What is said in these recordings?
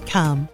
textplan.com.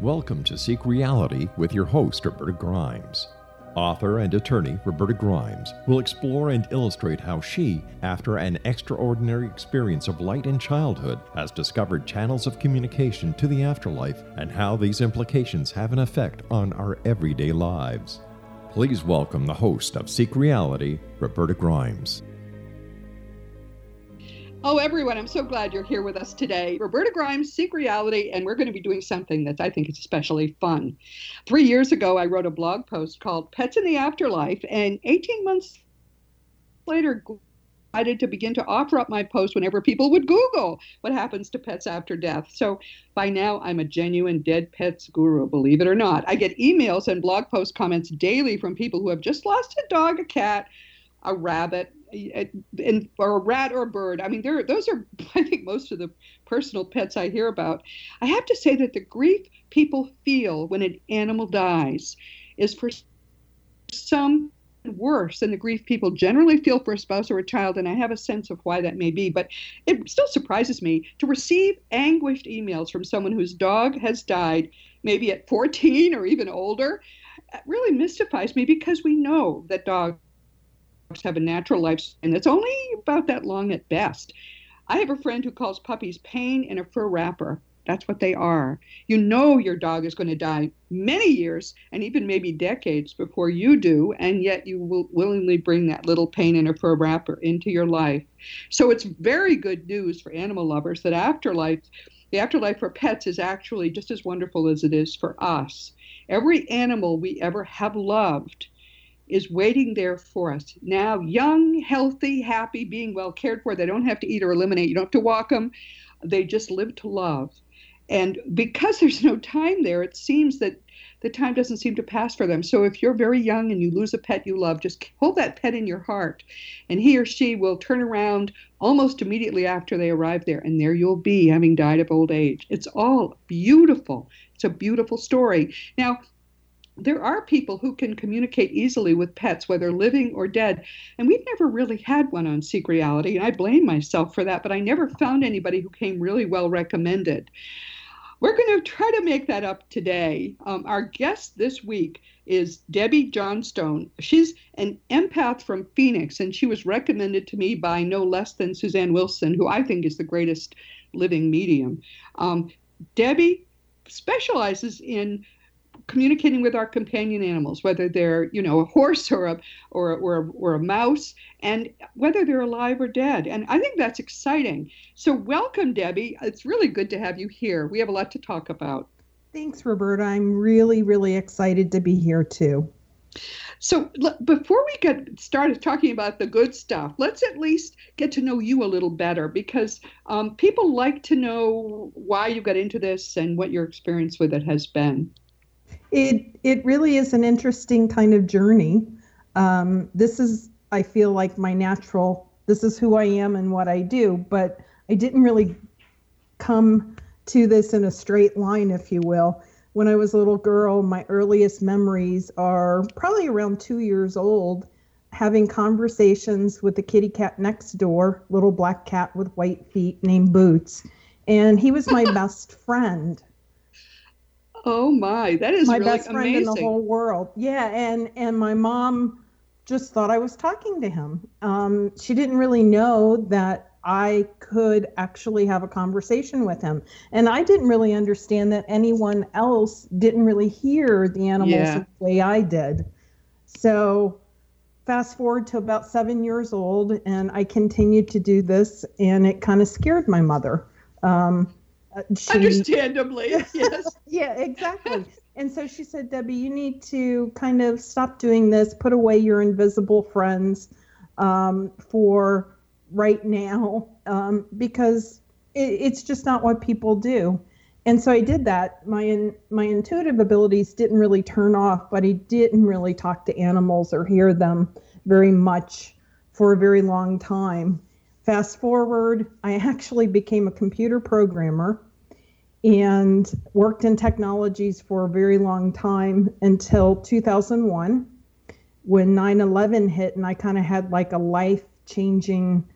Welcome to Seek Reality with your host, Roberta Grimes. Author and attorney Roberta Grimes will explore and illustrate how she, after an extraordinary experience of light in childhood, has discovered channels of communication to the afterlife and how these implications have an effect on our everyday lives. Please welcome the host of Seek Reality, Roberta Grimes. Oh, everyone, I'm so glad you're here with us today. Roberta Grimes, Seek Reality, and we're going to be doing something that I think is especially fun. Three years ago, I wrote a blog post called Pets in the Afterlife, and 18 months later, decided to begin to offer up my post whenever people would Google what happens to pets after death. So by now, I'm a genuine dead pets guru, believe it or not. I get emails and blog post comments daily from people who have just lost a dog, a cat, a rabbit, Eh, eh, and or a rat or a bird. I mean, there those are I think most of the personal pets I hear about. I have to say that the grief people feel when an animal dies is for some worse than the grief people generally feel for a spouse or a child, and I have a sense of why that may be. But it still surprises me to receive anguished emails from someone whose dog has died, maybe at 14 or even older. It really mystifies me because we know that dogs have a natural lifespan that's only about that long at best. I have a friend who calls puppies pain in a fur wrapper. That's what they are. You know your dog is going to die many years and even maybe decades before you do, and yet you will willingly bring that little pain in a fur wrapper into your life. So it's very good news for animal lovers that afterlife, the afterlife for pets is actually just as wonderful as it is for us. Every animal we ever have loved is waiting there for us. Now, young, healthy, happy, being well cared for. They don't have to eat or eliminate. You don't have to walk them. They just live to love. And because there's no time there, it seems that the time doesn't seem to pass for them. So if you're very young and you lose a pet you love, just hold that pet in your heart. And he or she will turn around almost immediately after they arrive there. And there you'll be, having died of old age. It's all beautiful. It's a beautiful story. Now, there are people who can communicate easily with pets, whether living or dead. And we've never really had one on Seek Reality. And I blame myself for that, but I never found anybody who came really well recommended. We're going to try to make that up today. Um, our guest this week is Debbie Johnstone. She's an empath from Phoenix, and she was recommended to me by no less than Suzanne Wilson, who I think is the greatest living medium. Um, Debbie specializes in communicating with our companion animals, whether they're you know a horse or a or or or a mouse, and whether they're alive or dead. And I think that's exciting. So welcome, Debbie. It's really good to have you here. We have a lot to talk about. Thanks, Roberta. I'm really really excited to be here too. So before we get started talking about the good stuff, let's at least get to know you a little better because um, people like to know why you got into this and what your experience with it has been. It it really is an interesting kind of journey. Um, this is, I feel like, my natural this is who I am and what I do. But I didn't really come to this in a straight line, if you will. When I was a little girl, my earliest memories are probably around two years old, having conversations with the kitty cat next door, little black cat with white feet named Boots. And he was my best friend. Oh my, that is my really best friend amazing. in the whole world. Yeah, and and my mom just thought I was talking to him. Um, she didn't really know that I could actually have a conversation with him, and I didn't really understand that anyone else didn't really hear the animals Yeah. the way I did. So, fast forward to about seven years old, and I continued to do this, and it kind of scared my mother. Um, uh, she, Understandably, yes. yeah, exactly. and so she said, Debbie, you need to kind of stop doing this, put away your invisible friends um, for right now, um, because it, it's just not what people do. And so I did that. My in, my intuitive abilities didn't really turn off, but I didn't really talk to animals or hear them very much for a very long time. Fast forward, I actually became a computer programmer and worked in technologies for a very long time until 2001 when 9-11 hit and i kind of had like a life changing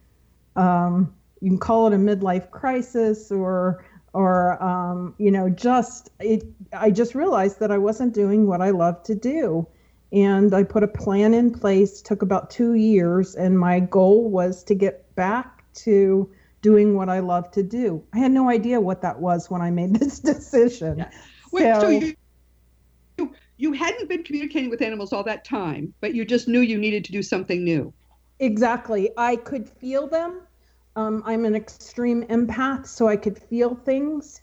um, you can call it a midlife crisis or or um, you know just it i just realized that i wasn't doing what i love to do. And i put a plan in place took about two years and my goal was to get back to doing what I love to do. I had no idea what that was when I made this decision. Yeah. Wait, so, you, you you hadn't been communicating with animals all that time, but you just knew you needed to do something new. Exactly. I could feel them. Um, I'm an extreme empath, so I could feel things,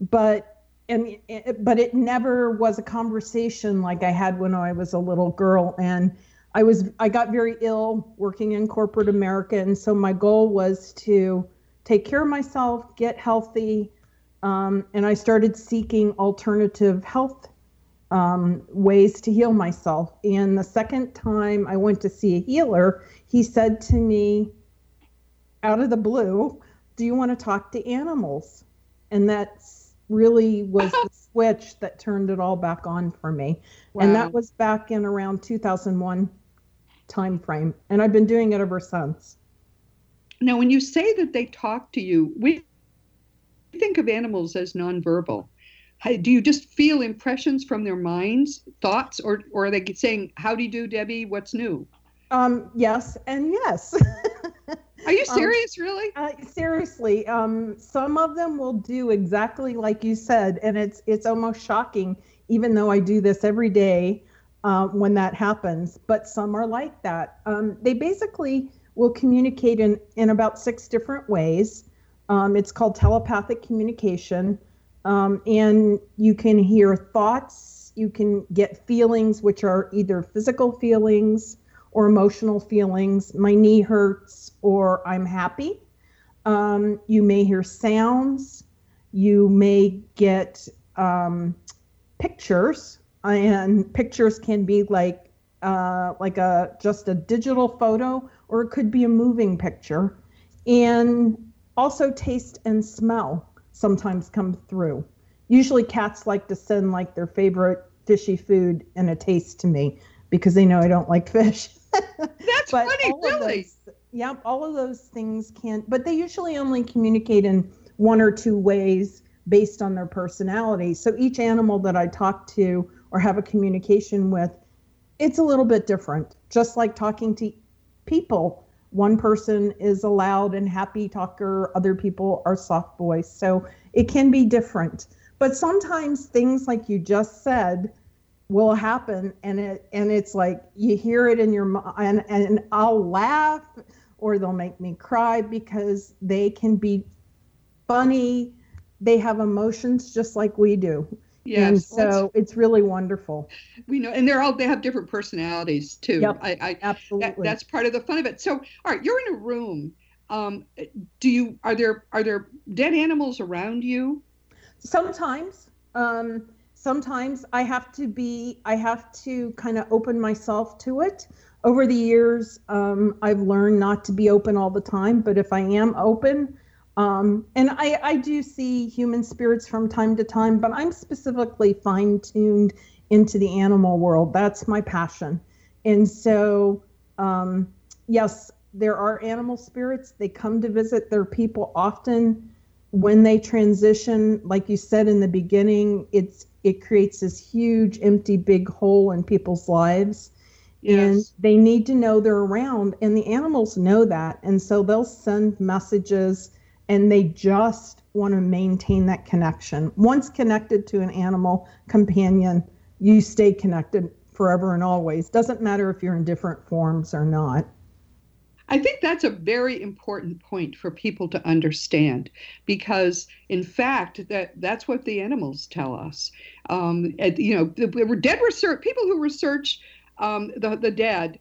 but and it, but it never was a conversation like I had when I was a little girl and I was I got very ill working in corporate America and so my goal was to take care of myself, get healthy, um, and I started seeking alternative health um, ways to heal myself. And the second time I went to see a healer, he said to me, out of the blue, "Do you want to talk to animals?" And that really was the switch that turned it all back on for me. Wow. And that was back in around 2001 time frame, and I've been doing it ever since. Now, when you say that they talk to you, we think of animals as nonverbal. How, do you just feel impressions from their minds, thoughts, or, or are they saying, How do you do, Debbie? What's new? Um, yes, and yes. are you serious, um, really? Uh, seriously, um, some of them will do exactly like you said, and it's it's almost shocking, even though I do this every day uh, when that happens. But some are like that. Um, they basically will communicate in, in about six different ways. Um, it's called telepathic communication. Um, and you can hear thoughts, you can get feelings, which are either physical feelings or emotional feelings. My knee hurts, or I'm happy. Um, you may hear sounds. You may get um, pictures, and pictures can be like uh, like a just a digital photo or it could be a moving picture. And also taste and smell sometimes come through. Usually cats like to send like their favorite fishy food and a taste to me because they know I don't like fish. That's funny, really. Those, yeah, all of those things can but they usually only communicate in one or two ways based on their personality. So each animal that I talk to or have a communication with, it's a little bit different. Just like talking to people. One person is a loud and happy talker, other people are soft voice. So it can be different. But sometimes things like you just said will happen and it and it's like you hear it in your mind and, and I'll laugh or they'll make me cry because they can be funny. They have emotions just like we do. Yes. And so it's really wonderful. We know, and they're all they have different personalities too. Yep, I, I absolutely. That, that's part of the fun of it. So, all right, you're in a room. Um, do you are there are there dead animals around you? Sometimes. Um, sometimes I have to be. I have to kind of open myself to it. over the years, um, I've learned not to be open all the time, but if I am open, um, and I, I do see human spirits from time to time, but I'm specifically fine tuned into the animal world. That's my passion. And so, um, yes, there are animal spirits. They come to visit their people often. When they transition, like you said in the beginning, it's it creates this huge empty big hole in people's lives. Yes. And they need to know they're around, and the animals know that. And so they'll send messages and they just want to maintain that connection. Once connected to an animal companion, you stay connected forever and always. Doesn't matter if you're in different forms or not. I think that's a very important point for people to understand because, in fact, that that's what the animals tell us. Um, you know, the, the dead research people who research um, the the dead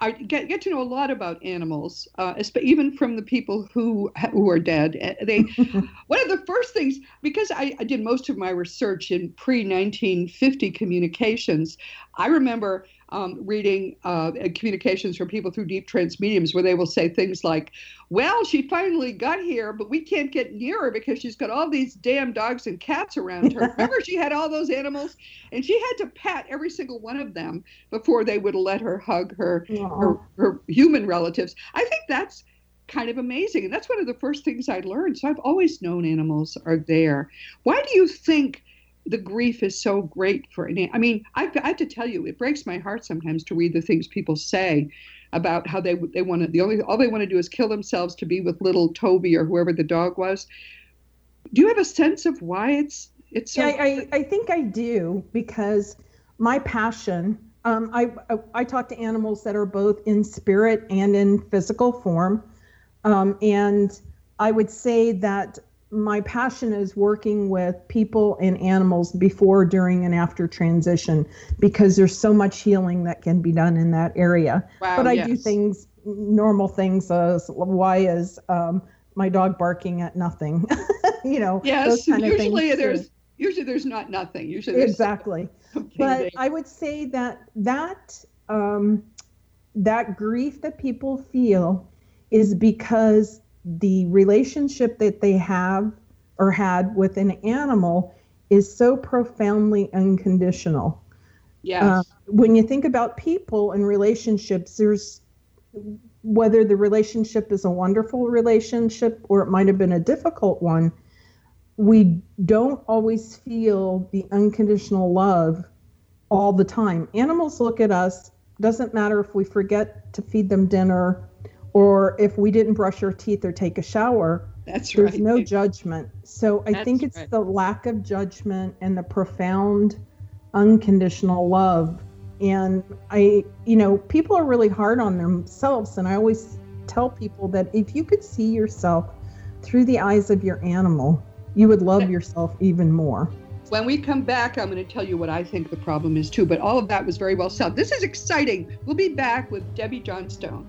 I get, get to know a lot about animals, uh, even from the people who who are dead. Uh, they one of the first things because I, I did most of my research in pre 1950 communications. I remember um, reading uh, communications from people through deep trance mediums where they will say things like, Well, she finally got here, but we can't get near her because she's got all these damn dogs and cats around her. Remember, she had all those animals, and she had to pat every single one of them before they would let her hug her, her, her human relatives. I think that's kind of amazing. And that's one of the first things I learned. So I've always known animals are there. Why do you think the grief is so great for an I mean, I, I have to tell you, it breaks my heart sometimes to read the things people say about how they they want to the only all they want to do is kill themselves to be with little Toby or whoever the dog was. Do you have a sense of why it's it's so? Yeah, I, I think I do because my passion. Um, I, I, I talk to animals that are both in spirit and in physical form, um, and I would say that my passion is working with people and animals before, during, and after transition because there's so much healing that can be done in that area. Wow, but I yes. do things, normal things as why is um, my dog barking at nothing? you know, yes. usually there's too. usually there's not nothing. Usually exactly. But I would say that that um, that grief that people feel is because the relationship that they have or had with an animal is so profoundly unconditional. Yeah. Uh, when you think about people and relationships, there's whether the relationship is a wonderful relationship or it might have been a difficult one, we don't always feel the unconditional love all the time. Animals look at us, doesn't matter if we forget to feed them dinner or if we didn't brush our teeth or take a shower, that's there's right. no judgment. So I That's think it's right. the lack of judgment and the profound unconditional love. And I, you know, people are really hard on themselves. And I always tell people that if you could see yourself through the eyes of your animal, you would love yourself even more. When we come back, I'm going to tell you what I think the problem is too. But all of that was very well said. This is exciting. We'll be back with Debbie Johnstone.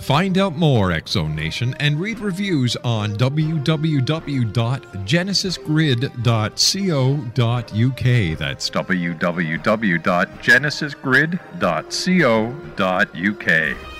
Find out more, X Nation, and read reviews on www.genesisgrid.co.uk. That's www.genesisgrid.co.uk.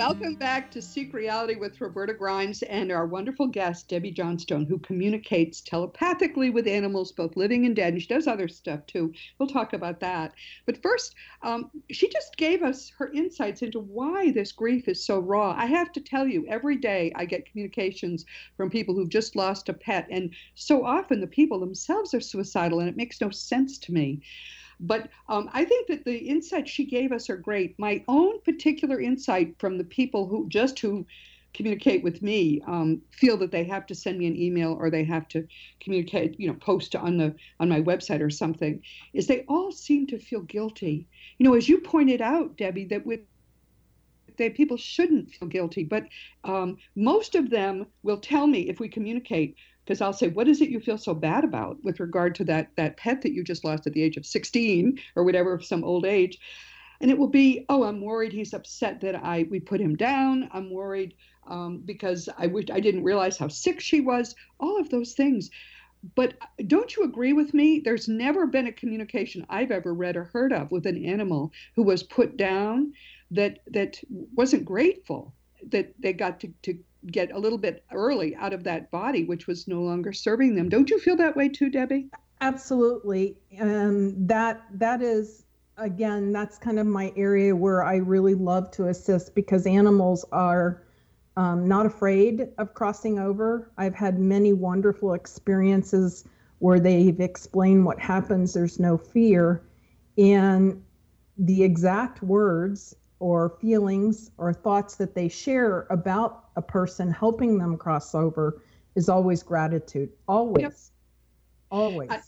Welcome back to Seek Reality with Roberta Grimes and our wonderful guest, Debbie Johnstone, who communicates telepathically with animals, both living and dead. And she does other stuff too. We'll talk about that. But first, um, she just gave us her insights into why this grief is so raw. I have to tell you, every day I get communications from people who've just lost a pet. And so often the people themselves are suicidal, and it makes no sense to me. But um, I think that the insights she gave us are great. My own particular insight from the people who just who communicate with me um, feel that they have to send me an email or they have to communicate you know post on the on my website or something is they all seem to feel guilty you know as you pointed out debbie that with that people shouldn't feel guilty but um, most of them will tell me if we communicate because I'll say, "What is it you feel so bad about with regard to that that pet that you just lost at the age of 16 or whatever, some old age?" And it will be, "Oh, I'm worried he's upset that I we put him down. I'm worried um, because I wish I didn't realize how sick she was. All of those things." But don't you agree with me? There's never been a communication I've ever read or heard of with an animal who was put down that that wasn't grateful that they got to, to get a little bit early out of that body, which was no longer serving them. Don't you feel that way too, Debbie? Absolutely. And that that is again, that's kind of my area where I really love to assist because animals are um, not afraid of crossing over. I've had many wonderful experiences where they've explained what happens. There's no fear, and the exact words or feelings or thoughts that they share about a person helping them cross over is always gratitude. Always. Yep. Always. I,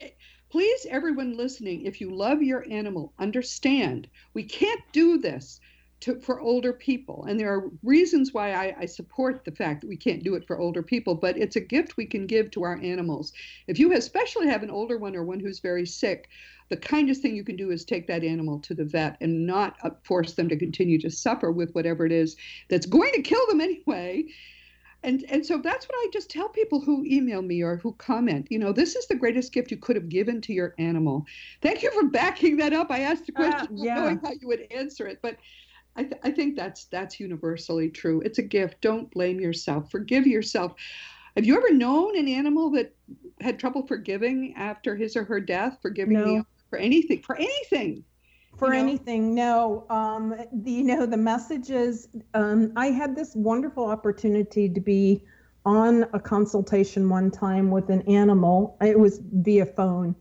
eh, please, everyone listening, if you love your animal, understand we can't do this to, for older people. And there are reasons why I, I, support the fact that we can't do it for older people, but it's a gift we can give to our animals. If you especially have an older one or one who's very sick, the kindest thing you can do is take that animal to the vet and not uh, force them to continue to suffer with whatever it is that's going to kill them anyway. And, and so that's what I just tell people who email me or who comment. You know, this is the greatest gift you could have given to your animal. Thank you for backing that up. I asked the question, uh, yeah. knowing how you would answer it, but I, th- I think that's that's universally true. It's a gift. Don't blame yourself. Forgive yourself. Have you ever known an animal that had trouble forgiving after his or her death? Forgiving no. the for anything, for anything. For you know? anything, no. Um, the, you know, the messages. Um, I had this wonderful opportunity to be on a consultation one time with an animal. It was via phone,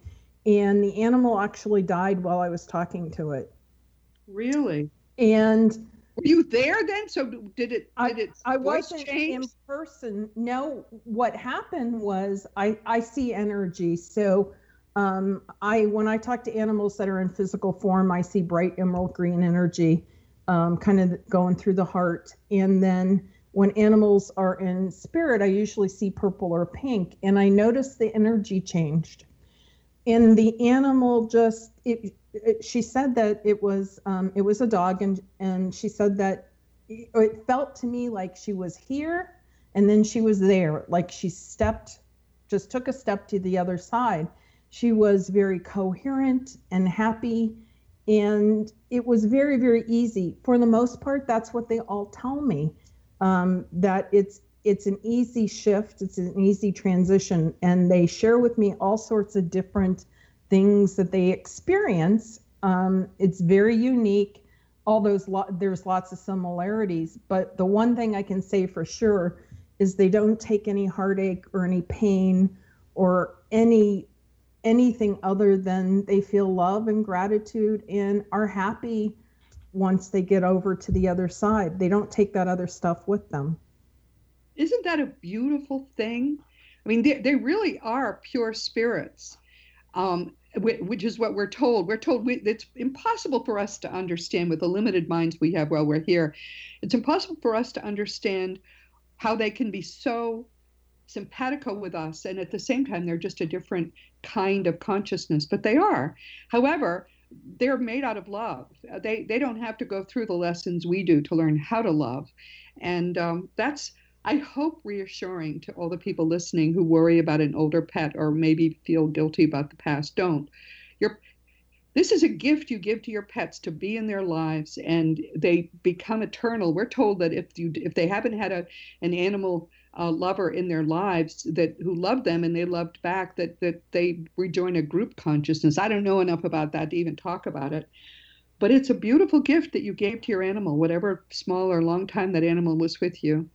and the animal actually died while I was talking to it. Really? And were you there then? So did it? I, Did it? I, wasn't change? in person. No. What happened was I I see energy. So um, I when I talk to animals that are in physical form, I see bright emerald green energy, um, kind of going through the heart, and then when animals are in spirit, I usually see purple or pink, and I notice the energy changed. and the animal just it, she said that it was um, it was a dog and and she said that it felt to me like she was here and then she was there. Like she stepped just took a step to the other side. She was very coherent and happy and it was very very easy. For the most part that's what they all tell me um, that it's it's an easy shift it's an easy transition and they share with me all sorts of different things that they experience um, it's very unique all those lo- there's lots of similarities but the one thing i can say for sure is they don't take any heartache or any pain or any anything other than they feel love and gratitude and are happy once they get over to the other side. They don't take that other stuff with them. Isn't that a beautiful thing? I mean, they, they really are pure spirits, um, which is what we're told. We're told we, it's impossible for us to understand with the limited minds we have while we're here. It's impossible for us to understand how they can be so simpatico with us and at the same time they're just a different kind of consciousness but they are however they're made out of love they they don't have to go through the lessons we do to learn how to love and um, that's i hope reassuring to all the people listening who worry about an older pet or maybe feel guilty about the past. Don't. Your this is a gift you give to your pets to be in their lives and they become eternal. We're told that if you if they haven't had a an animal uh, lover in their lives that who loved them and they loved back that that they rejoin a group consciousness. I don't know enough about that to even talk about it but it's a beautiful gift that you gave to your animal whatever small or long time that animal was with you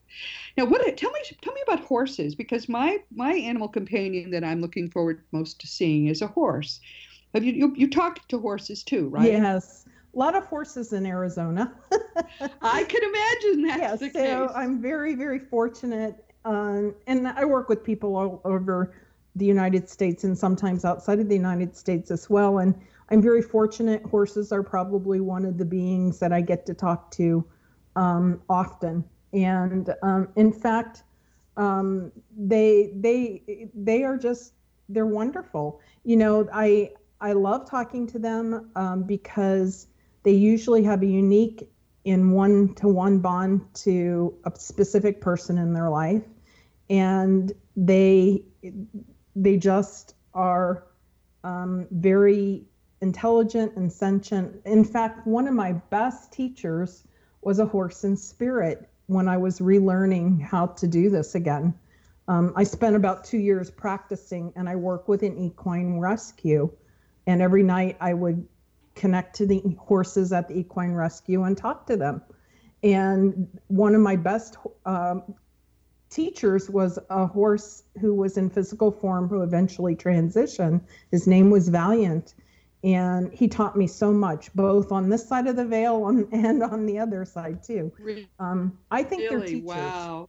now what tell me tell me about horses because my my animal companion that i'm looking forward most to seeing is a horse have you you, you talked to horses too right yes a lot of horses in Arizona. I can imagine that. Yes, so I'm very, very fortunate um, and I work with people all over the United States and sometimes outside of the United States as well. And I'm very fortunate. Horses are probably one of the beings that I get to talk to um, often. And um, in fact, um, they they they are just they're wonderful. You know, I I love talking to them um, because they usually have a unique in one to one bond to a specific person in their life and they they just are um, very intelligent and sentient. In fact, one of my best teachers was a horse in spirit when I was relearning how to do this again. Um, I spent about two years practicing, and I work with an equine rescue. And every night I would connect to the horses at the equine rescue and talk to them. And one of my best um, teachers was a horse who was in physical form who eventually transitioned. His name was Valiant. And he taught me so much, both on this side of the veil and on the other side too. Um, I think really? they're teachers. Wow.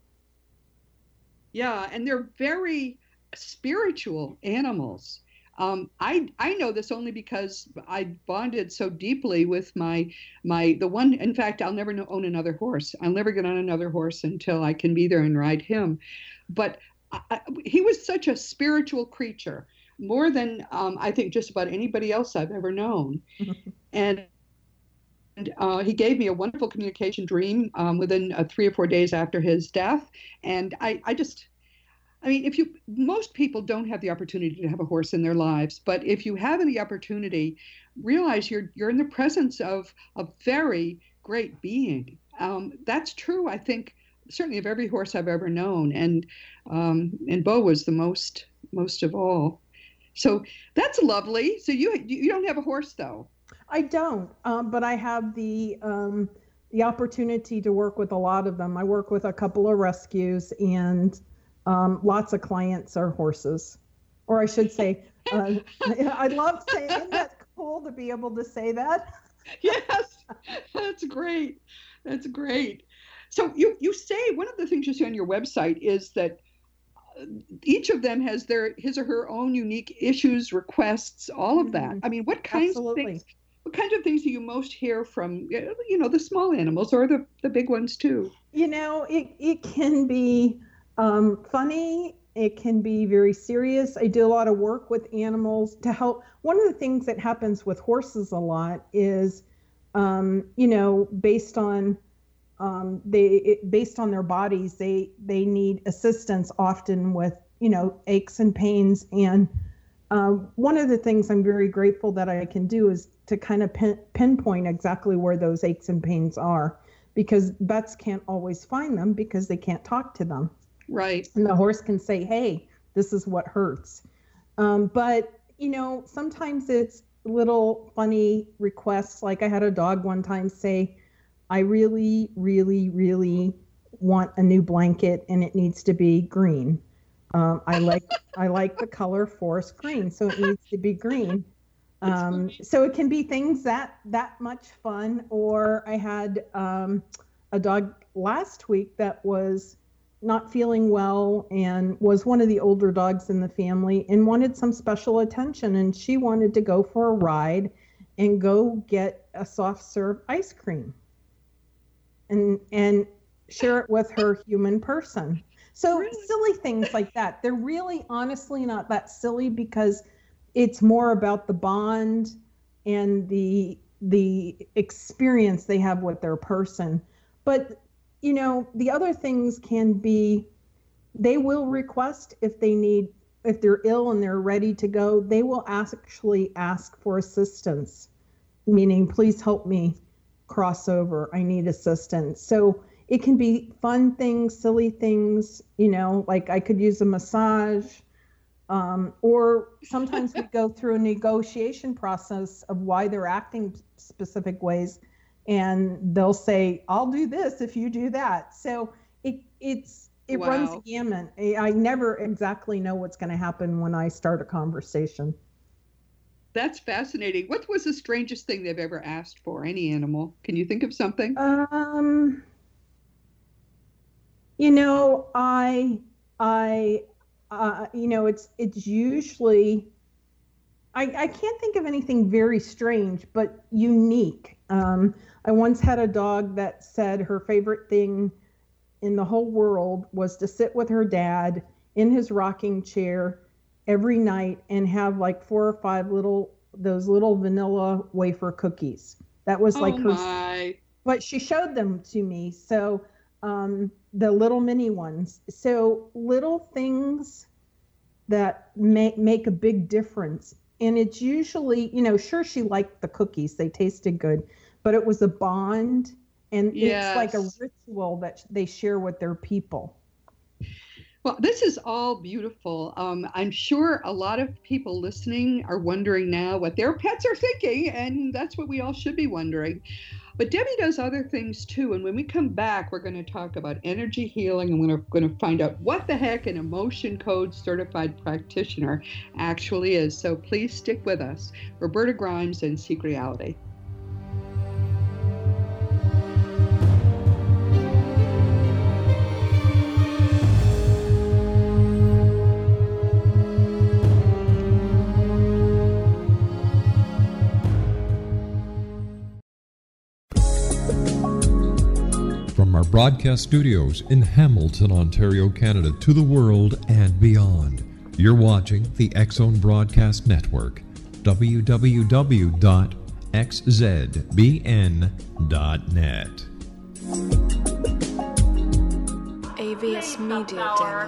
Yeah, and they're very spiritual animals. Um, I I know this only because I bonded so deeply with my my the one. In fact, I'll never know, own another horse. I'll never get on another horse until I can be there and ride him. But I, he was such a spiritual creature, more than um, I think just about anybody else I've ever known, and. And uh, he gave me a wonderful communication dream um, within uh, three or four days after his death. And I, I just, I mean, if you most people don't have the opportunity to have a horse in their lives, but if you have the opportunity, realize you're you're in the presence of a very great being. Um, that's true. I think certainly of every horse I've ever known, and um, and Bo was the most most of all. So that's lovely. So you you don't have a horse though. I don't, um, but I have the um, the opportunity to work with a lot of them. I work with a couple of rescues and um, lots of clients are horses, or I should say, uh, I love saying isn't that cool to be able to say that. yes, that's great. That's great. So you you say one of the things you say on your website is that each of them has their his or her own unique issues, requests, all of that. Mm-hmm. I mean, what kinds Absolutely. of things? What kinds of things do you most hear from you know the small animals or the the big ones too? You know, it it can be um, funny it can be very serious. I do a lot of work with animals to help. One of the things that happens with horses a lot is, um, you know, based on um, they it, based on their bodies, they they need assistance often with you know aches and pains. And um, one of the things I'm very grateful that I can do is to kind of pin, pinpoint exactly where those aches and pains are, because vets can't always find them because they can't talk to them. Right. And the horse can say, "Hey, this is what hurts." Um, but you know, sometimes it's little funny requests. Like I had a dog one time say I really, really, really want a new blanket and it needs to be green. Um, I like I like the color forest green, so it needs to be green. Um, so it can be things that that much fun. Or I had um, a dog last week that was not feeling well and was one of the older dogs in the family and wanted some special attention, and she wanted to go for a ride and go get a soft serve ice cream and and share it with her human person. So really? silly things like that. They're really honestly not that silly because it's more about the bond and the the experience they have with their person. But you know, the other things can be they will request if they need if they're ill and they're ready to go, they will actually ask for assistance, meaning please help me crossover. I need assistance. So it can be fun things, silly things, you know, like I could use a massage. Um, or sometimes we go through a negotiation process of why they're acting specific ways, and they'll say, "I'll do this if you do that." So it it's it wow. runs a gamut. I never exactly know what's going to happen when I start a conversation. That's fascinating. What was the strangest thing they've ever asked for? Any animal? Can you think of something? Um, you know, I, I, uh, you know, it's it's usually. I, I can't think of anything very strange, but unique. Um, I once had a dog that said her favorite thing in the whole world was to sit with her dad in his rocking chair every night and have like four or five little those little vanilla wafer cookies. That was like oh her. But she showed them to me. So um, the little mini ones. So little things that make make a big difference. And it's usually, you know, sure she liked the cookies; they tasted good, but it was a bond, and yes. it's like a ritual that they share with their people. Well, this is all beautiful. Um, I'm sure a lot of people listening are wondering now what their pets are thinking, and that's what we all should be wondering. But Debbie does other things too. And when we come back, we're going to talk about energy healing and we're going to find out what the heck an emotion code certified practitioner actually is. So please stick with us. Roberta Grimes and Seek Reality. Broadcast studios in Hamilton, Ontario, Canada, to the world and beyond. You're watching the X Zone Broadcast Network, www.xzbn.net. AVS Media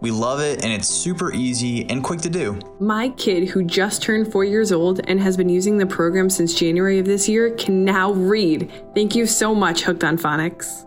We love it, and it's super easy and quick to do. My kid, who just turned four years old and has been using the program since January of this year, can now read. Thank you so much, Hooked on Phonics.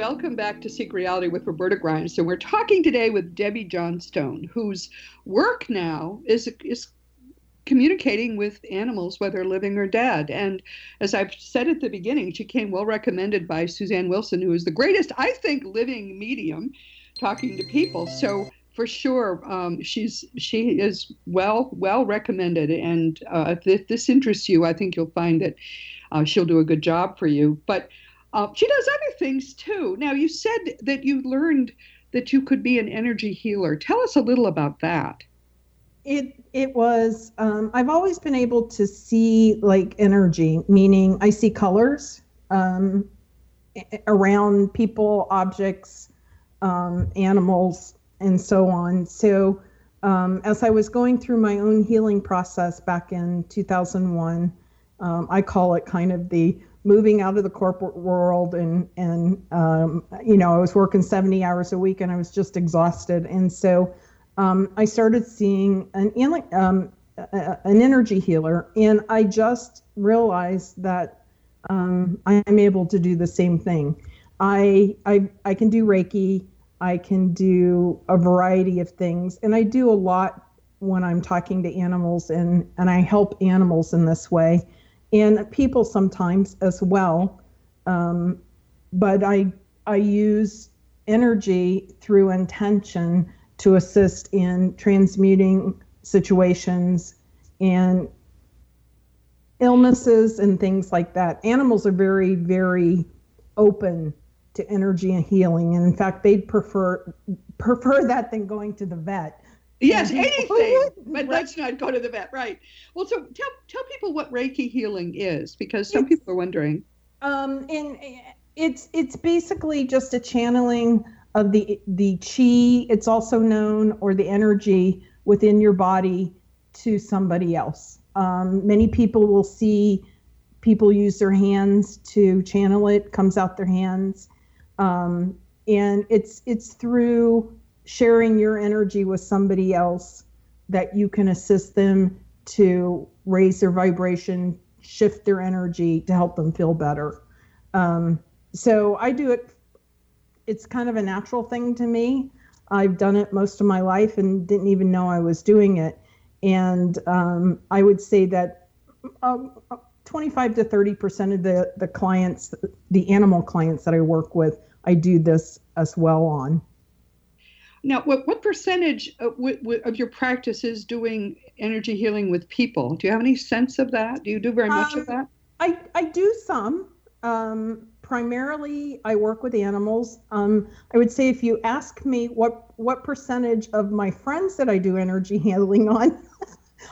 Welcome back to Seek Reality with Roberta Grimes. So we're talking today with Debbie Johnstone, whose work now is is communicating with animals, whether living or dead. And as I've said at the beginning, she came well recommended by Suzanne Wilson, who is the greatest, I think, living medium talking to people. So for sure, um, she's she is well well recommended. And uh, if this interests you, I think you'll find that uh, she'll do a good job for you. But uh, she does other things too. Now, you said that you learned that you could be an energy healer. Tell us a little about that. It it was. Um, I've always been able to see like energy, meaning I see colors um, around people, objects, um, animals, and so on. So. Um, as I was going through my own healing process back in 2001, um, I call it kind of the moving out of the corporate world and and um, you know I was working 70 hours a week and I was just exhausted and so um, I started seeing an um, an energy healer and I just realized that um, I'm able to do the same thing. I I I can do Reiki. I can do a variety of things and I do a lot when I'm talking to animals and and I help animals in this way and people sometimes as well. Um, but I I use energy through intention to assist in transmuting situations and illnesses and things like that. Animals are very very open to energy and healing, and in fact, they'd prefer prefer that than going to the vet Yes, anything, but let's not go to the vet. Right. Well, so tell tell people what Reiki healing is, because some it's, people are wondering. Um, and it's it's basically just a channeling of the the chi. It's also known or the energy within your body to somebody else. Um, many people will see people use their hands to channel it, comes out their hands, um, and it's it's through sharing your energy with somebody else that you can assist them to raise their vibration, shift their energy to help them feel better. Um, so I do it. It's kind of a natural thing to me. I've done it most of my life and didn't even know I was doing it. And um, I would say that um, 25 to 30 percent of the the clients, the animal clients that I work with, I do this as well on. Now, what, what percentage of, of, your practice is doing energy healing with people? Do you have any sense of that? Do you do very much um, of that? I, I do some. Um, primarily, I work with animals. Um, I would say if you ask me what, what percentage of my friends that I do energy healing on,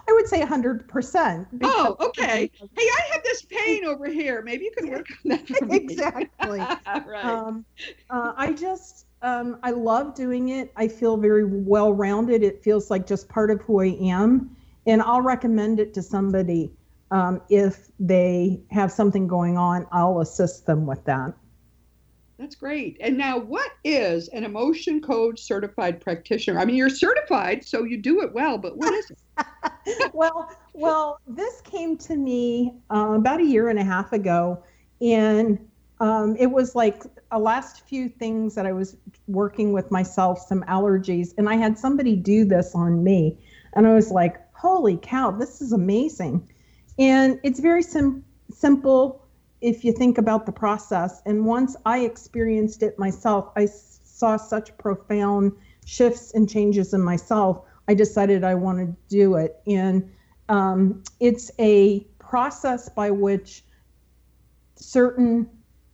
I would say 100%. Oh, okay. Hey, I have this pain over here. Maybe you can work on that for me. exactly. right. Um, uh, I just, um, I love doing it. I feel very well rounded. It feels like just part of who I am. And I'll recommend it to somebody um, if they have something going on. I'll assist them with that. That's great. And now, what is an emotion code certified practitioner? I mean, you're certified, so you do it well, but what is it? well, well, this came to me uh, about a year and a half ago, and um, it was like a last few things that I was working with myself, some allergies, and I had somebody do this on me, and I was like, "Holy cow, this is amazing!" And it's very sim- simple if you think about the process. And once I experienced it myself, I saw such profound shifts and changes in myself. I decided I wanted to do it. And um, it's a process by which certain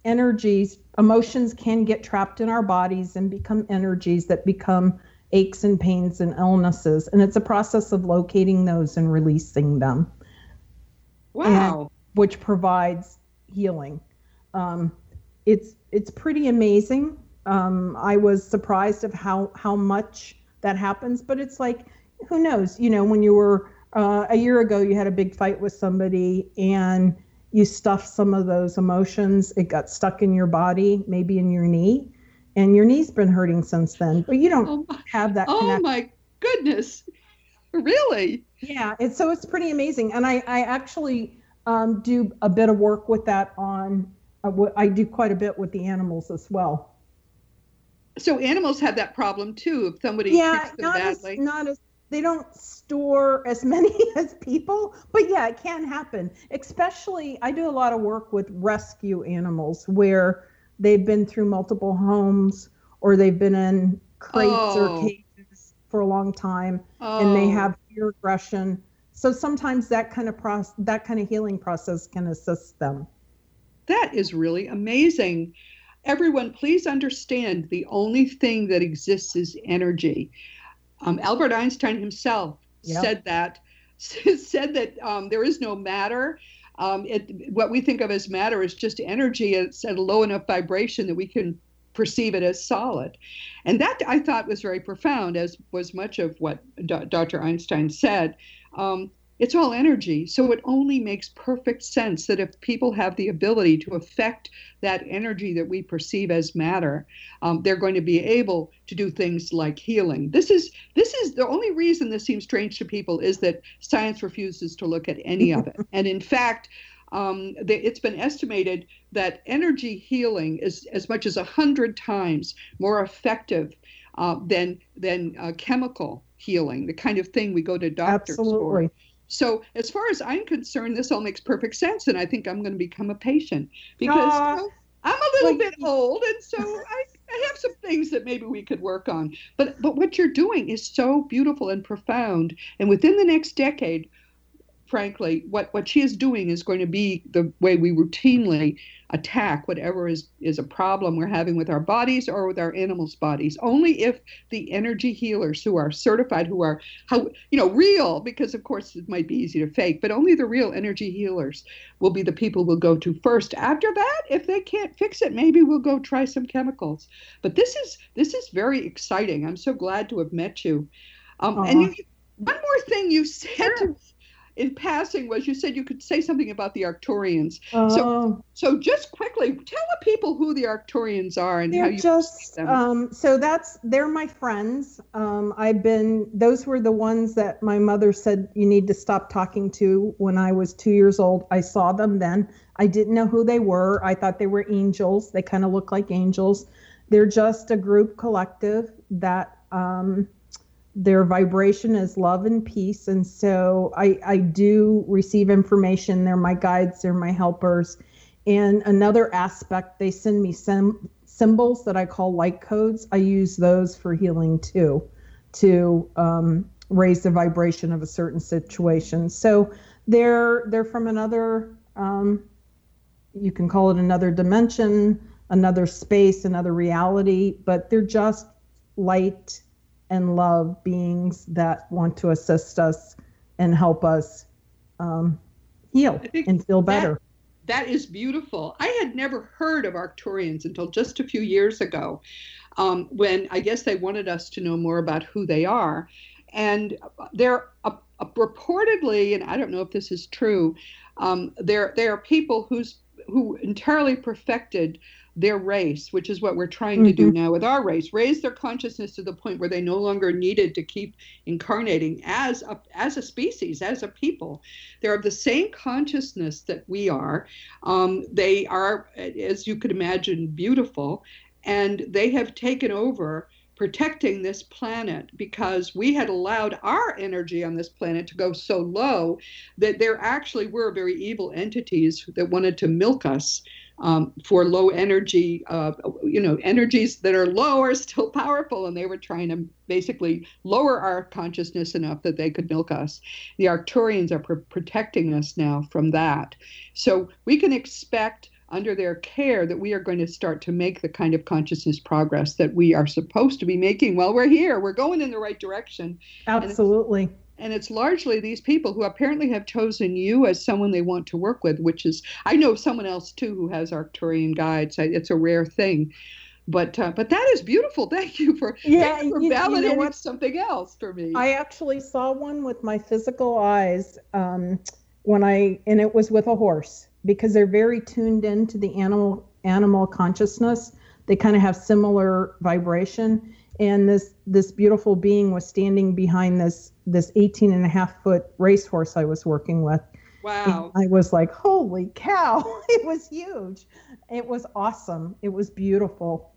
energies, emotions can get trapped in our bodies and become energies that become aches and pains and illnesses. And it's a process of locating those and releasing them. Wow. And, which provides healing. Um, it's it's pretty amazing. Um, I was surprised of how how much that happens, but it's like who knows? You know, when you were uh, a year ago, you had a big fight with somebody and you stuffed some of those emotions. It got stuck in your body, maybe in your knee, and your knee's been hurting since then. But you don't oh have that. Oh connection. my goodness! Really? Yeah. It's so it's pretty amazing, and I I actually um, do a bit of work with that on. Uh, I do quite a bit with the animals as well. So animals have that problem too. If somebody yeah, treats them not badly. As, not as they don't store as many as people, but yeah, it can happen. Especially, I do a lot of work with rescue animals where they've been through multiple homes or they've been in crates oh. or cages for a long time oh. and they oh. have fear aggression so sometimes that kind of process, that kind of healing process can assist them. That is really amazing. Everyone, please understand the only thing that exists is energy. Um, Albert Einstein himself yep. said that said that um, there is no matter. Um, it, what we think of as matter is just energy. It's at a low enough vibration that we can perceive it as solid. And that I thought was very profound, as was much of what D- Dr. Einstein said. Um, it's all energy. So it only makes perfect sense that if people have the ability to affect that energy that we perceive as matter, um, they're going to be able to do things like healing. This is this is the only reason this seems strange to people is that science refuses to look at any of it. and in fact, um, the, it's been estimated that energy healing is as much as a hundred times more effective uh, than than uh, chemical healing, the kind of thing we go to doctors Absolutely. for. So, as far as I'm concerned, this all makes perfect sense, and I think I'm going to become a patient because uh, you know, I'm a little bit old, and so I, I have some things that maybe we could work on. But but what you're doing is so beautiful and profound, and within the next decade, frankly, what, what she is doing is going to be the way we routinely attack whatever is, is a problem we're having with our bodies or with our animals' bodies. Only if the energy healers who are certified, who are how you know real, because of course it might be easy to fake, but only the real energy healers will be the people we'll go to first. After that, if they can't fix it, maybe we'll go try some chemicals. But this is this is very exciting. I'm so glad to have met you. Um, and you, one more thing you said sure. to in passing was you said you could say something about the Arcturians. So, Oh. so just quickly tell the people who the Arcturians are and how you just them. um, so that's they're my friends. Um, I've been those were the ones that my mother said you need to stop talking to when I was two years old. I saw them then. I didn't know who they were. I thought they were angels. They kind of look like angels. They're just a group collective that um, their vibration is love and peace. And so I, I do receive information. They're my guides. They're my helpers. And another aspect, they send me some symbols that I call light codes. I use those for healing too, to um, raise the vibration of a certain situation. So they're they're from another, um, you can call it another dimension, another space, another reality, but they're just light and love beings that want to assist us and help us um, heal and feel better. That is beautiful. I had never heard of Arcturians until just a few years ago, um, when I guess they wanted us to know more about who they are. And they're uh, uh, reportedly, and I don't know if this is true, um, they're, they are people who's, who entirely perfected their race, which is what we're trying to do Mhm. now with our race, raise their consciousness to the point where they no longer needed to keep incarnating as a, as a species, as a people. They're of the same consciousness that we are. Um, they are, as you could imagine, beautiful, and they have taken over protecting this planet because we had allowed our energy on this planet to go so low that there actually were very evil entities that wanted to milk us um, for low energy, uh, you know, energies that are low are still powerful, and they were trying to basically lower our consciousness enough that they could milk us. The Arcturians are pr- protecting us now from that. So we can expect under their care that we are going to start to make the kind of consciousness progress that we are supposed to be making while we're here. We're going in the right direction. Absolutely. And it's largely these people who apparently have chosen you as someone they want to work with, which is I know someone else too who has Arcturian guides. I- It's a rare thing, but uh, but that is beautiful. Thank you for Yeah, thank you for you- you know something else for me. I actually saw one with my physical eyes um, when I, and it was with a horse because they're very tuned into the animal animal consciousness. They kind of have similar vibration. And this this beautiful being was standing behind this this 18 and a half foot racehorse I was working with. wow. I was like, holy cow, it was huge. It was awesome. It was beautiful.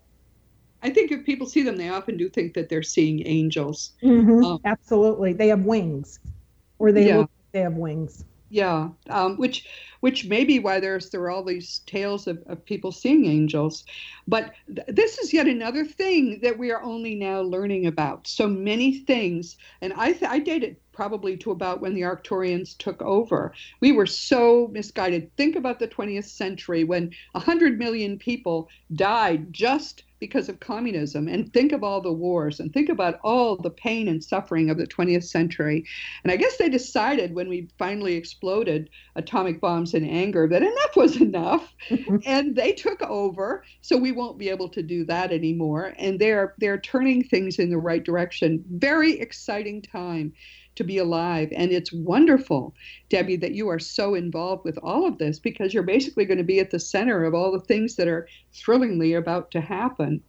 I think if people see them, they often do think that they're seeing angels. Mhm, Um, Absolutely. They have wings, or they Yeah. look they have wings. Yeah, um, which which may be why there's there are all these tales of, of people seeing angels, but th- this is yet another thing that we are only now learning about. So many things, and I th- I date it probably to about when the Arcturians took over. We were so misguided. Think about the 20th century when hundred million people died just because of communism, and think of all the wars, and think about all the pain and suffering of the 20th century. And I guess they decided when we finally exploded atomic bombs in anger that enough was enough. and they took over. So we won't be able to do that anymore. And they're they're turning things in the right direction. Very exciting time to be alive. And it's wonderful, Debbie, that you are so involved with all of this because you're basically going to be at the center of all the things that are thrillingly about to happen.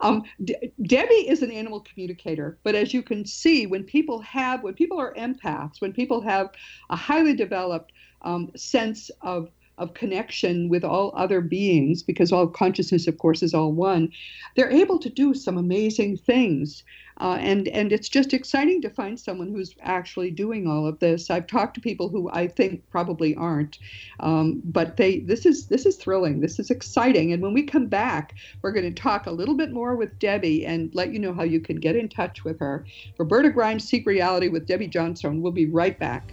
Um, De- Debbie is an animal communicator, but as you can see, when people have, when people are empaths, when people have a highly developed um, sense of of connection with all other beings, because all consciousness, of course, is all one, they're able to do some amazing things. Uh, and and it's just exciting to find someone who's actually doing all of this. I've talked to people who I think probably aren't, um, but they this is this is thrilling. This is exciting. And when we come back, we're going to talk a little bit more with Debbie and let you know how you can get in touch with her. Roberta Grimes, Seek Reality with Debbie Johnstone. We'll be right back.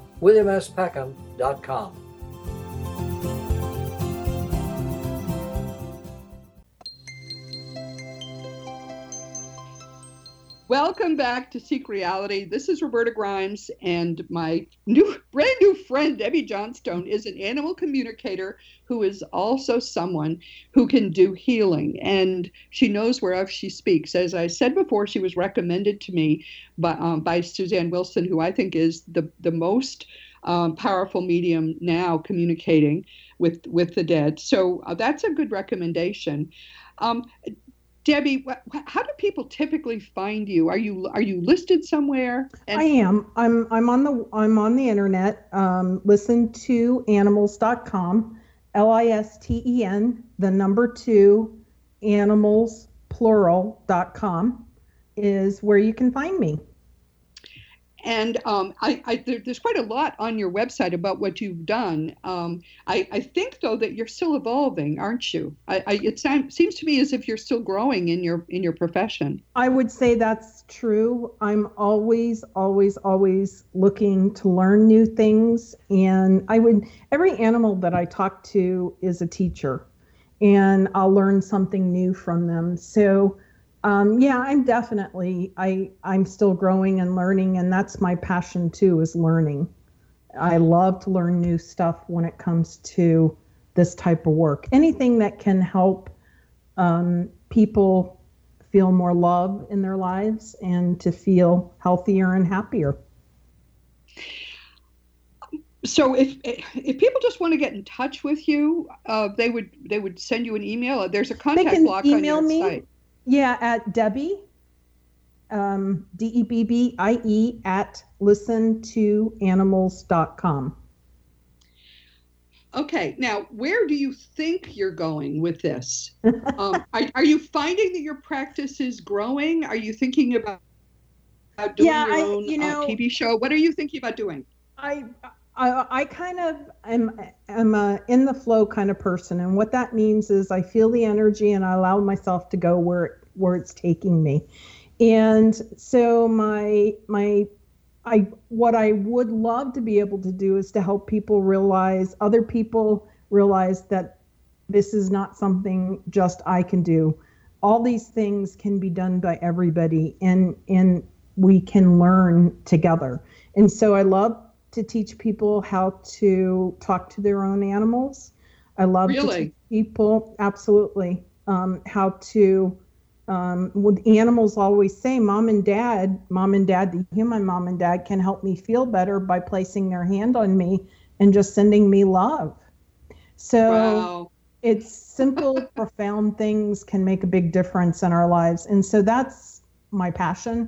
williamspeckham.com. Welcome back to Seek Reality. This is Roberta Grimes, and my new, brand new friend Debbie Johnstone is an animal communicator who is also someone who can do healing, and she knows whereof she speaks. As I said before, she was recommended to me by um, by Suzanne Wilson, who I think is the the most um, powerful medium now communicating with with the dead. So uh, that's a good recommendation. Um, Debbie, how do people typically find you? Are you are you listed somewhere? And- I am. I'm I'm on the I'm on the internet. Um, listen to animals.com, L I S T E N, the number two, animals plural.com is where you can find me. And um, I, I there, there's quite a lot on your website about what you've done. Um, I, I, think though that you're still evolving, aren't you? I, it seems to me as if you're still growing in your in your profession. I would say that's true. I'm always, always, always looking to learn new things, and I would every animal that I talk to is a teacher, and I'll learn something new from them. So um, yeah, I'm definitely I I'm still growing and learning, and that's my passion too is learning. I love to learn new stuff when it comes to this type of work. Anything that can help um, people feel more love in their lives and to feel healthier and happier. So if if people just want to get in touch with you, uh, they would they would send you an email. There's a contact block on your me. site. Yeah, at Debbie, um, D E B B I E, at listen to animals.com. Okay, now where do you think you're going with this? um, are, are you finding that your practice is growing? Are you thinking about about doing Yeah, your I- own you know- uh, TV show? What are you thinking about doing? I, I, I kind of am, am a in the flow kind of person, and what that means is I feel the energy and I allow myself to go where where it's taking me, and so my my I what I would love to be able to do is to help people realize other people realize that this is not something just I can do. All these things can be done by everybody, and and we can learn together. And so I love to teach people how to talk to their own animals. I love to teach people absolutely um, how to. Um, with animals always say, "Mom and Dad, Mom and Dad, the human Mom and Dad can help me feel better by placing their hand on me and just sending me love." So Wow. it's simple, profound things can make a big difference in our lives, and so that's my passion.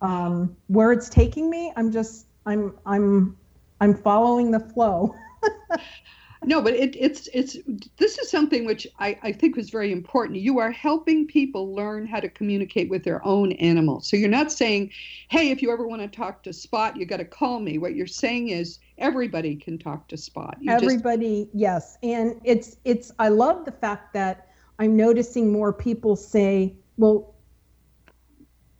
Um, where it's taking me, I'm just I'm I'm I'm following the flow. No, but it, it's it's this is something which I, I think was very important. You are helping people learn how to communicate with their own animals. So you're not saying, "Hey, if you ever want to talk to Spot, you got to call me." What you're saying is everybody can talk to Spot. You just- Everybody, yes, and it's it's. I love the fact that I'm noticing more people say, "Well,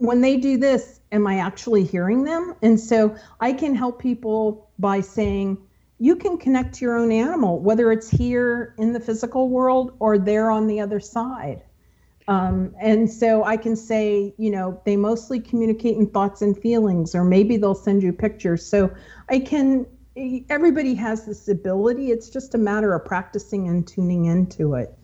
when they do this, am I actually hearing them?" And so I can help people by saying, "You can connect to your own animal, whether it's here in the physical world or there on the other side." Um, and so I can say, you know, they mostly communicate in thoughts and feelings, or maybe they'll send you pictures. So I can, everybody has this ability. It's just a matter of practicing and tuning into it.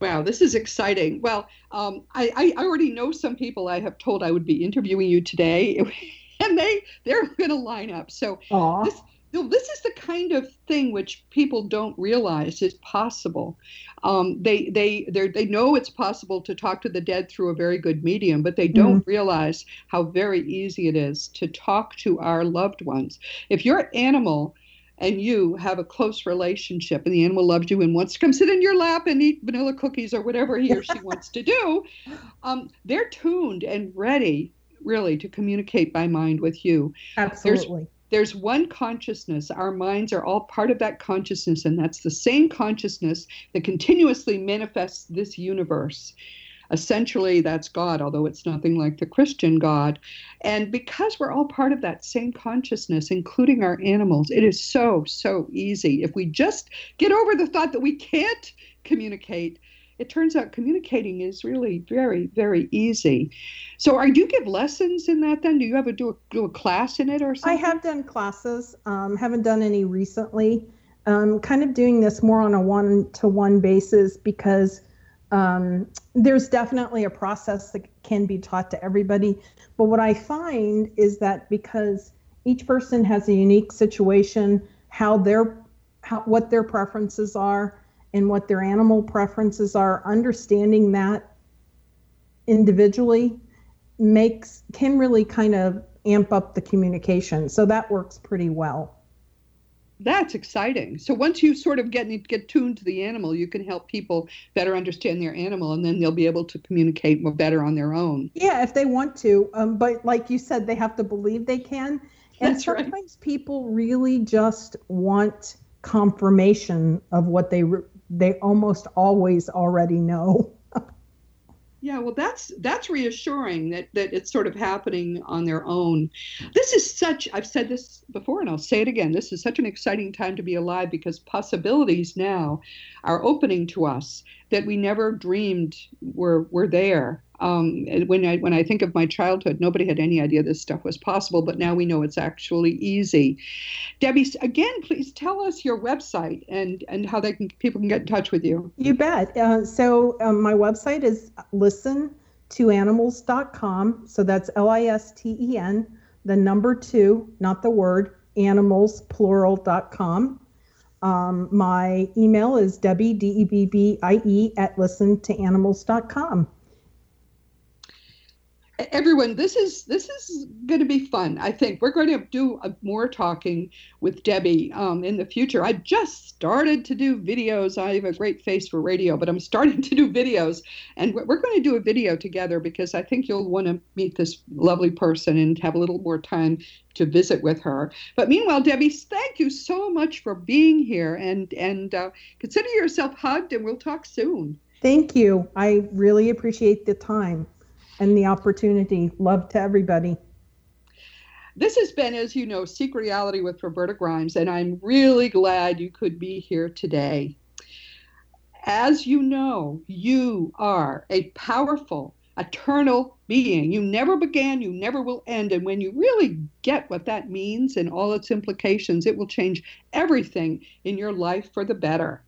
Wow, this is exciting. Well, um, I, I already know some people I have told I would be interviewing you today, and they they're going to line up. So this you know, this is the kind of thing which people don't realize is possible. Um, they they they they know it's possible to talk to the dead through a very good medium, but they don't realize how very easy it is to talk to our loved ones. If your animal and you have a close relationship and the animal loves you and wants to come sit in your lap and eat vanilla cookies or whatever he or she wants to do, um, they're tuned and ready really to communicate by mind with you. Absolutely. There's, there's one consciousness. Our minds are all part of that consciousness, and that's the same consciousness that continuously manifests this universe. Essentially, that's God, although it's nothing like the Christian God. And because we're all part of that same consciousness, including our animals, it is so, so easy. If we just get over the thought that we can't communicate, it turns out communicating is really very, very easy. So, are do you give lessons in that? Then, do you ever do a do a class in it or something I have done classes, um, haven't done any recently. Um, kind of doing this more on a one to one basis because um, there's definitely a process that can be taught to everybody. But what I find is that because each person has a unique situation, how their how, what their preferences are and what their animal preferences are, understanding that individually makes can really kind of amp up the communication. So that works pretty well. That's exciting. So once you sort of get get tuned to the animal, you can help people better understand their animal, and then they'll be able to communicate more better on their own. Yeah, if they want to. Um, but like you said, they have to believe they can. And That's right. sometimes people really just want confirmation of what they re- they almost always already know. Yeah, well, that's that's reassuring that that it's sort of happening on their own. This is such. I've said this before, and I'll say it again. This is such an exciting time to be alive because possibilities now are opening to us that we never dreamed were were there. Um, when I when I think of my childhood, nobody had any idea this stuff was possible, but now we know it's actually easy. Debbie, again, please tell us your website and and how they can people can get in touch with you. You bet. Uh, so um, my website is listentoanimals.com. So that's L I S T E N, the number two, not the word, animals, plural.com. Um, my email is Debbie, D E B B I E, at listentoanimals.com. everyone this is this is going to be fun i think. We're going to do a, more talking with debbie um, in the future. I just started to do videos. I have a great face for radio but i'm starting to do videos. And we're, we're going to do a video together because i think you'll want to meet this lovely person and have a little more time to visit with her. But meanwhile debbie thank you so much for being here and and uh, consider yourself hugged and we'll talk soon. Thank you. I really appreciate the time and the opportunity. Love to everybody. This has been, as you know, Seek Reality with Roberta Grimes, and I'm really glad you could be here today. As you know, you are a powerful, eternal being. You never began, you never will end. And when you really get what that means and all its implications, it will change everything in your life for the better.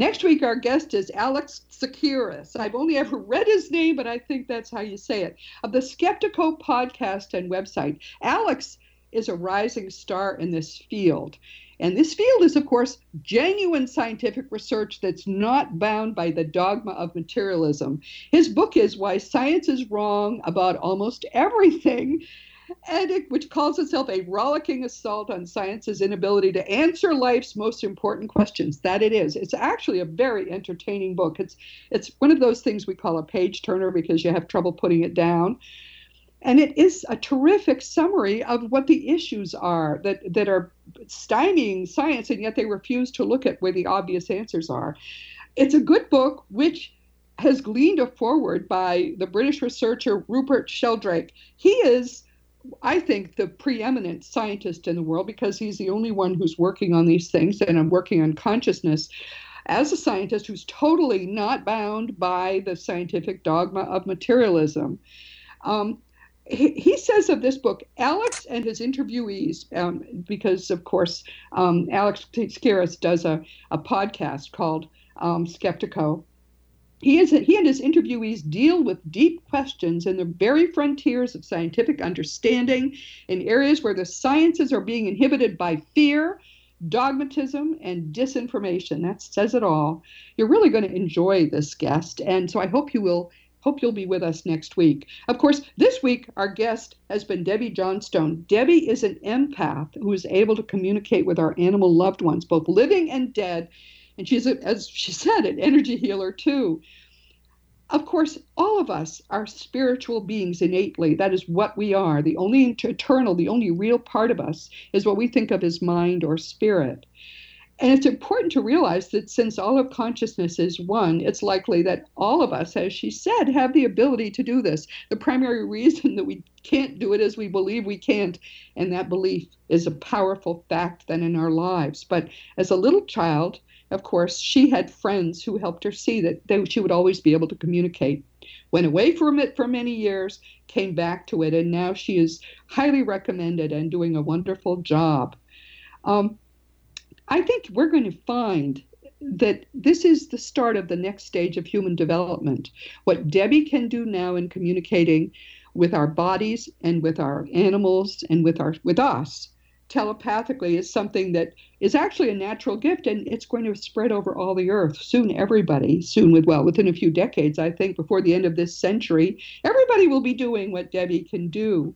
Next week, our guest is Alex Tsakiris. I've only ever read his name, but I think that's how you say it, of the Skeptiko podcast and website. Alex is a rising star in this field. And this field is, of course, genuine scientific research that's not bound by the dogma of materialism. His book is Why Science is Wrong About Almost Everything and it, which calls itself a rollicking assault on science's inability to answer life's most important questions. That it is. It's actually a very entertaining book. It's it's one of those things we call a page turner because you have trouble putting it down. And it is a terrific summary of what the issues are that, that are stymieing science, and yet they refuse to look at where the obvious answers are. It's a good book, which has gleaned a foreword by the British researcher Rupert Sheldrake. He is I think, the preeminent scientist in the world because he's the only one who's working on these things and I'm working on consciousness as a scientist who's totally not bound by the scientific dogma of materialism. Um, he, he, says of this book, Alex and his interviewees, um, because of course um, Alex Tsakiris does a, a podcast called um, Skeptiko, he, is, he and his interviewees deal with deep questions in the very frontiers of scientific understanding in areas where the sciences are being inhibited by fear, dogmatism, and disinformation. That says it all. You're really going to enjoy this guest, and so I hope you will. Hope you'll be with us next week. Of course, this week our guest has been Debbie Johnstone. Debbie is an empath who is able to communicate with our animal loved ones, both living and dead, and she's, a, as she said, an energy healer too. Of course, all of us are spiritual beings innately. That is what we are. The only eternal, the only real part of us is what we think of as mind or spirit. And it's important to realize that since all of consciousness is one, it's likely that all of us, as she said, have the ability to do this. The primary reason that we can't do it is we believe we can't, and that belief is a powerful fact then in our lives. But as a little child, of course, she had friends who helped her see that they, she would always be able to communicate. Went away from it for many years, came back to it, and now she is highly recommended and doing a wonderful job. Um, I think we're going to find that this is the start of the next stage of human development. What Debbie can do now in communicating with our bodies and with our animals and with our with us telepathically is something that is actually a natural gift and it's going to spread over all the earth. Soon everybody soon with well within a few decades i think before the end of this century everybody will be doing what debbie can do.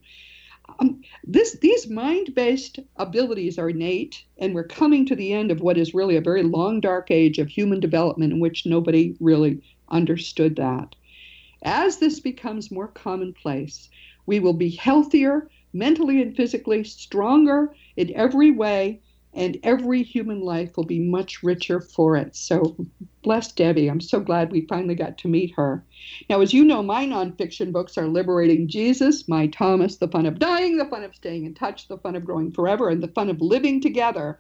Um, this these mind-based abilities are innate and we're coming to the end of what is really a very long dark age of human development in which nobody really understood that. As this becomes more commonplace we will be healthier mentally and physically stronger in every way, and every human life will be much richer for it. So, bless Debbie. I'm so glad we finally got to meet her. Now, as you know, my nonfiction books are Liberating Jesus, My Thomas, The Fun of Dying, The Fun of Staying in Touch, The Fun of Growing Forever, and The Fun of Living Together.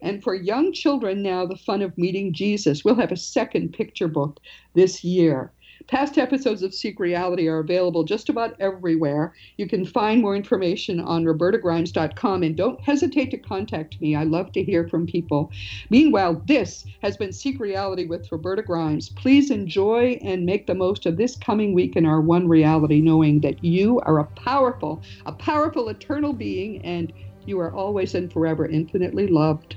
And for young children now, The Fun of Meeting Jesus. We'll have a second picture book this year. Past episodes of Seek Reality are available just about everywhere. You can find more information on robertagrimes.com and don't hesitate to contact me. I love to hear from people. Meanwhile, this has been Seek Reality with Roberta Grimes. Please enjoy and make the most of this coming week in our one reality, knowing that you are a powerful, a powerful eternal being and you are always and forever infinitely loved.